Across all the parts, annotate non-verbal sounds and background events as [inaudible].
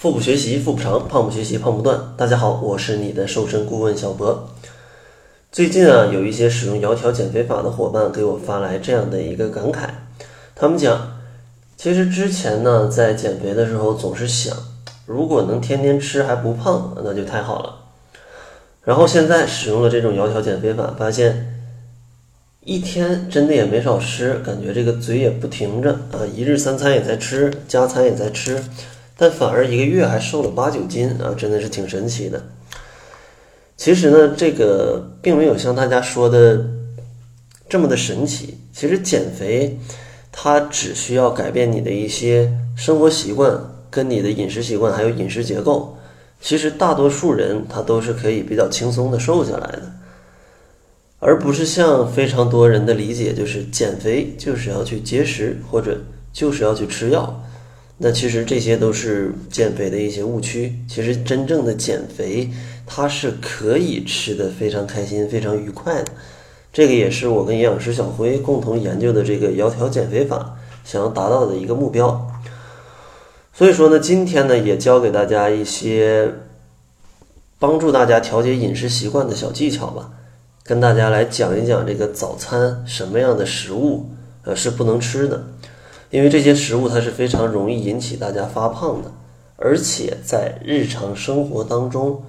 腹部学习腹部长，胖不学习胖不断。大家好，我是你的瘦身顾问小博。最近啊，有一些使用窈窕减肥法的伙伴给我发来这样的一个感慨，他们讲，其实之前呢，在减肥的时候总是想，如果能天天吃还不胖，那就太好了。然后现在使用了这种窈窕减肥法，发现一天真的也没少吃，感觉这个嘴也不停着啊，一日三餐也在吃，加餐也在吃。但反而一个月还瘦了八九斤啊，真的是挺神奇的。其实呢，这个并没有像大家说的这么的神奇。其实减肥，它只需要改变你的一些生活习惯，跟你的饮食习惯还有饮食结构。其实大多数人他都是可以比较轻松的瘦下来的，而不是像非常多人的理解，就是减肥就是要去节食或者就是要去吃药。那其实这些都是减肥的一些误区。其实真正的减肥，它是可以吃的非常开心、非常愉快的。这个也是我跟营养师小辉共同研究的这个窈窕减肥法想要达到的一个目标。所以说呢，今天呢也教给大家一些帮助大家调节饮食习惯的小技巧吧，跟大家来讲一讲这个早餐什么样的食物呃是不能吃的。因为这些食物它是非常容易引起大家发胖的，而且在日常生活当中，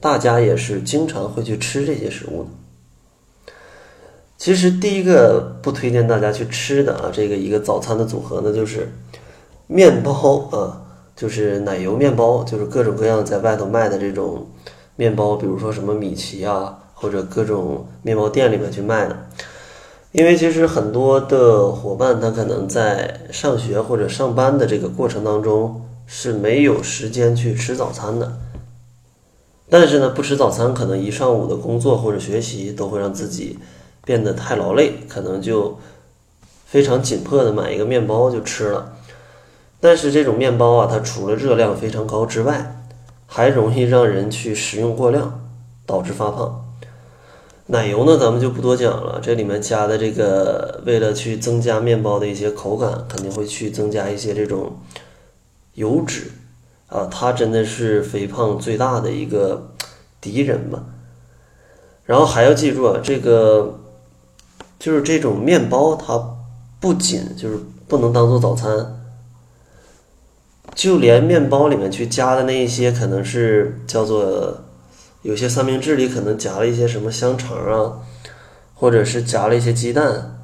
大家也是经常会去吃这些食物的。其实第一个不推荐大家去吃的啊，这个一个早餐的组合呢，就是面包啊，就是奶油面包，就是各种各样在外头卖的这种面包，比如说什么米奇啊，或者各种面包店里面去卖的。因为其实很多的伙伴，他可能在上学或者上班的这个过程当中是没有时间去吃早餐的。但是呢，不吃早餐，可能一上午的工作或者学习都会让自己变得太劳累，可能就非常紧迫的买一个面包就吃了。但是这种面包啊，它除了热量非常高之外，还容易让人去食用过量，导致发胖。奶油呢，咱们就不多讲了。这里面加的这个，为了去增加面包的一些口感，肯定会去增加一些这种油脂啊。它真的是肥胖最大的一个敌人吧。然后还要记住啊，这个就是这种面包，它不仅就是不能当做早餐，就连面包里面去加的那一些，可能是叫做。有些三明治里可能夹了一些什么香肠啊，或者是夹了一些鸡蛋，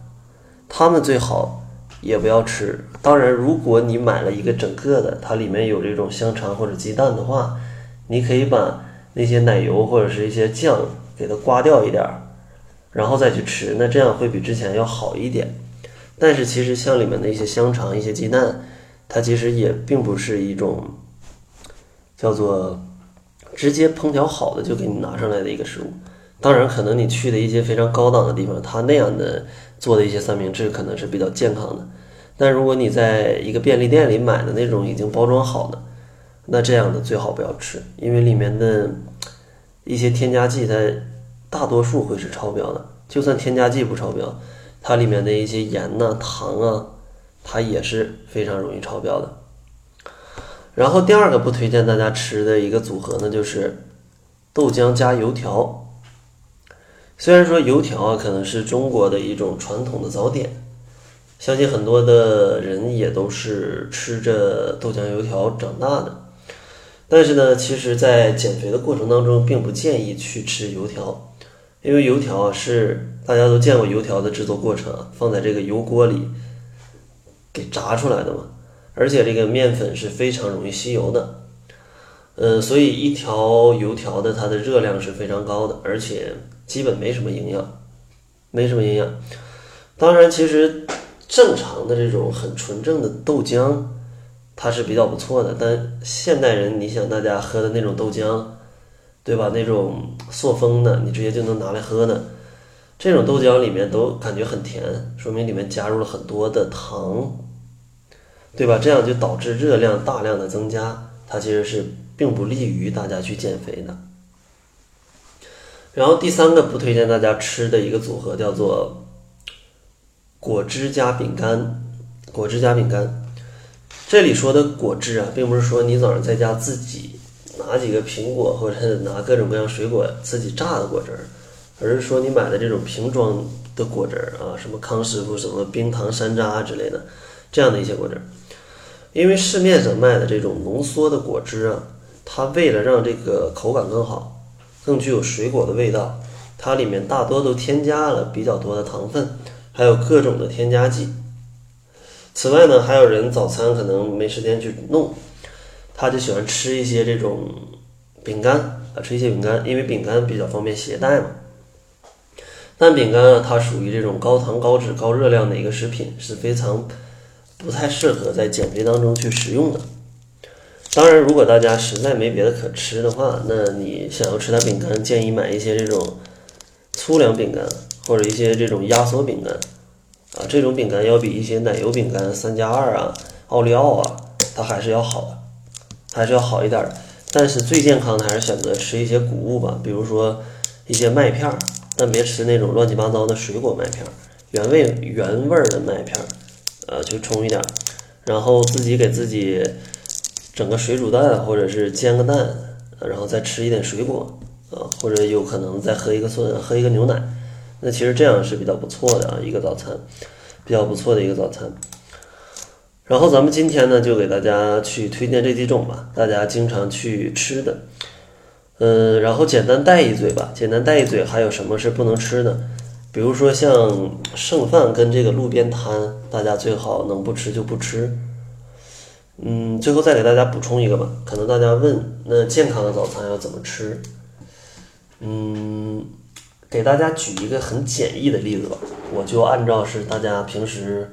他们最好也不要吃。当然，如果你买了一个整个的，它里面有这种香肠或者鸡蛋的话，你可以把那些奶油或者是一些酱给它刮掉一点儿，然后再去吃，那这样会比之前要好一点。但是其实像里面的一些香肠、一些鸡蛋，它其实也并不是一种叫做。直接烹调好的就给你拿上来的一个食物，当然可能你去的一些非常高档的地方，他那样的做的一些三明治可能是比较健康的。但如果你在一个便利店里买的那种已经包装好的，那这样的最好不要吃，因为里面的一些添加剂它大多数会是超标的。就算添加剂不超标，它里面的一些盐呐、糖啊，它也是非常容易超标的。然后第二个不推荐大家吃的一个组合呢，就是豆浆加油条。虽然说油条啊可能是中国的一种传统的早点，相信很多的人也都是吃着豆浆油条长大的。但是呢，其实，在减肥的过程当中，并不建议去吃油条，因为油条啊是大家都见过油条的制作过程，放在这个油锅里给炸出来的嘛。而且这个面粉是非常容易吸油的，呃，所以一条油条的它的热量是非常高的，而且基本没什么营养，没什么营养。当然，其实正常的这种很纯正的豆浆，它是比较不错的。但现代人，你想大家喝的那种豆浆，对吧？那种塑封的，你直接就能拿来喝的，这种豆浆里面都感觉很甜，说明里面加入了很多的糖。对吧？这样就导致热量大量的增加，它其实是并不利于大家去减肥的。然后第三个不推荐大家吃的一个组合叫做果汁加饼干，果汁加饼干，这里说的果汁啊，并不是说你早上在家自己拿几个苹果或者拿各种各样水果自己榨的果汁儿，而是说你买的这种瓶装的果汁儿啊，什么康师傅什么冰糖山楂之类的这样的一些果汁儿。因为市面上卖的这种浓缩的果汁啊，它为了让这个口感更好，更具有水果的味道，它里面大多都添加了比较多的糖分，还有各种的添加剂。此外呢，还有人早餐可能没时间去弄，他就喜欢吃一些这种饼干啊，吃一些饼干，因为饼干比较方便携带嘛。但饼干啊，它属于这种高糖、高脂、高热量的一个食品，是非常不太适合在减肥当中去食用的。当然，如果大家实在没别的可吃的话，那你想要吃点饼干，建议买一些这种粗粮饼干或者一些这种压缩饼干。啊，这种饼干要比一些奶油饼干、三加二啊、奥利奥啊，它还是要好的，还是要好一点的。但是最健康的还是选择吃一些谷物吧，比如说一些麦片儿，但别吃那种乱七八糟的水果麦片儿，原味原味儿的麦片儿，呃，去冲一点，然后自己给自己整个水煮蛋或者是煎个蛋，然后再吃一点水果，啊，或者有可能再喝一个酸，喝一个牛奶。那其实这样是比较不错的啊，一个早餐，比较不错的一个早餐。然后咱们今天呢，就给大家去推荐这几种吧，大家经常去吃的。嗯，然后简单带一嘴吧，简单带一嘴，还有什么是不能吃的？比如说像剩饭跟这个路边摊，大家最好能不吃就不吃。嗯，最后再给大家补充一个吧，可能大家问，那健康的早餐要怎么吃？嗯。给大家举一个很简易的例子吧，我就按照是大家平时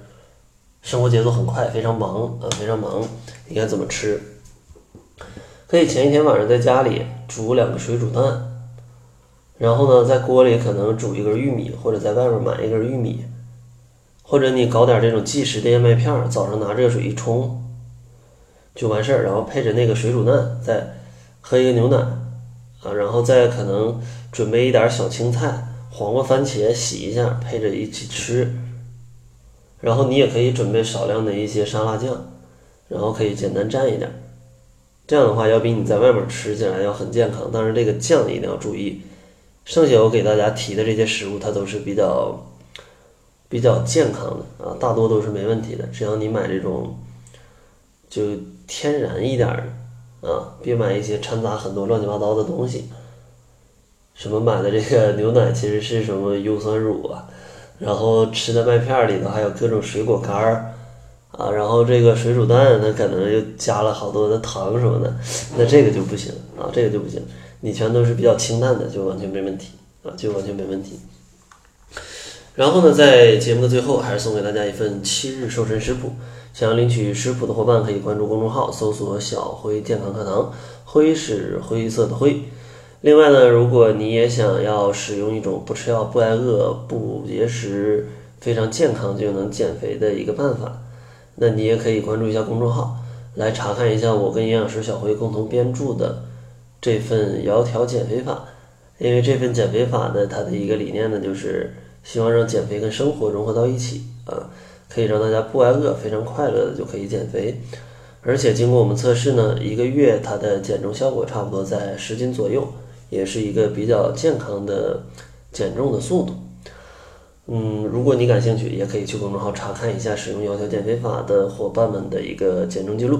生活节奏很快，非常忙，呃，非常忙，应该怎么吃？可以前一天晚上在家里煮两个水煮蛋，然后呢，在锅里可能煮一根玉米，或者在外面买一根玉米，或者你搞点这种即食的燕麦片儿，早上拿热水一冲就完事儿，然后配着那个水煮蛋，再喝一个牛奶，啊，然后再可能。准备一点小青菜、黄瓜、番茄，洗一下，配着一起吃。然后你也可以准备少量的一些沙拉酱，然后可以简单蘸一点。这样的话，要比你在外面吃起来要很健康。但是，这个酱一定要注意。剩下我给大家提的这些食物，它都是比较比较健康的啊，大多都是没问题的。只要你买这种就天然一点的啊，别买一些掺杂很多乱七八糟的东西。什么买的这个 [laughs] 牛奶其实是什么优酸乳啊，然后吃的麦片里头还有各种水果干儿啊，然后这个水煮蛋它可能又加了好多的糖什么的，那这个就不行啊，这个就不行。你全都是比较清淡的，就完全没问题啊，就完全没问题。然后呢，在节目的最后，还是送给大家一份七日瘦身食谱。想要领取食谱的伙伴，可以关注公众号，搜索“小辉健康课堂”，辉是灰色的灰。另外呢，如果你也想要使用一种不吃药、不挨饿、不节食、非常健康就能减肥的一个办法，那你也可以关注一下公众号，来查看一下我跟营养师小辉共同编著的这份窈窕减肥法。因为这份减肥法呢，它的一个理念呢，就是希望让减肥跟生活融合到一起啊，可以让大家不挨饿、非常快乐的就可以减肥。而且经过我们测试呢，一个月它的减重效果差不多在十斤左右。也是一个比较健康的减重的速度。嗯，如果你感兴趣，也可以去公众号查看一下使用窈窕减肥法的伙伴们的一个减重记录。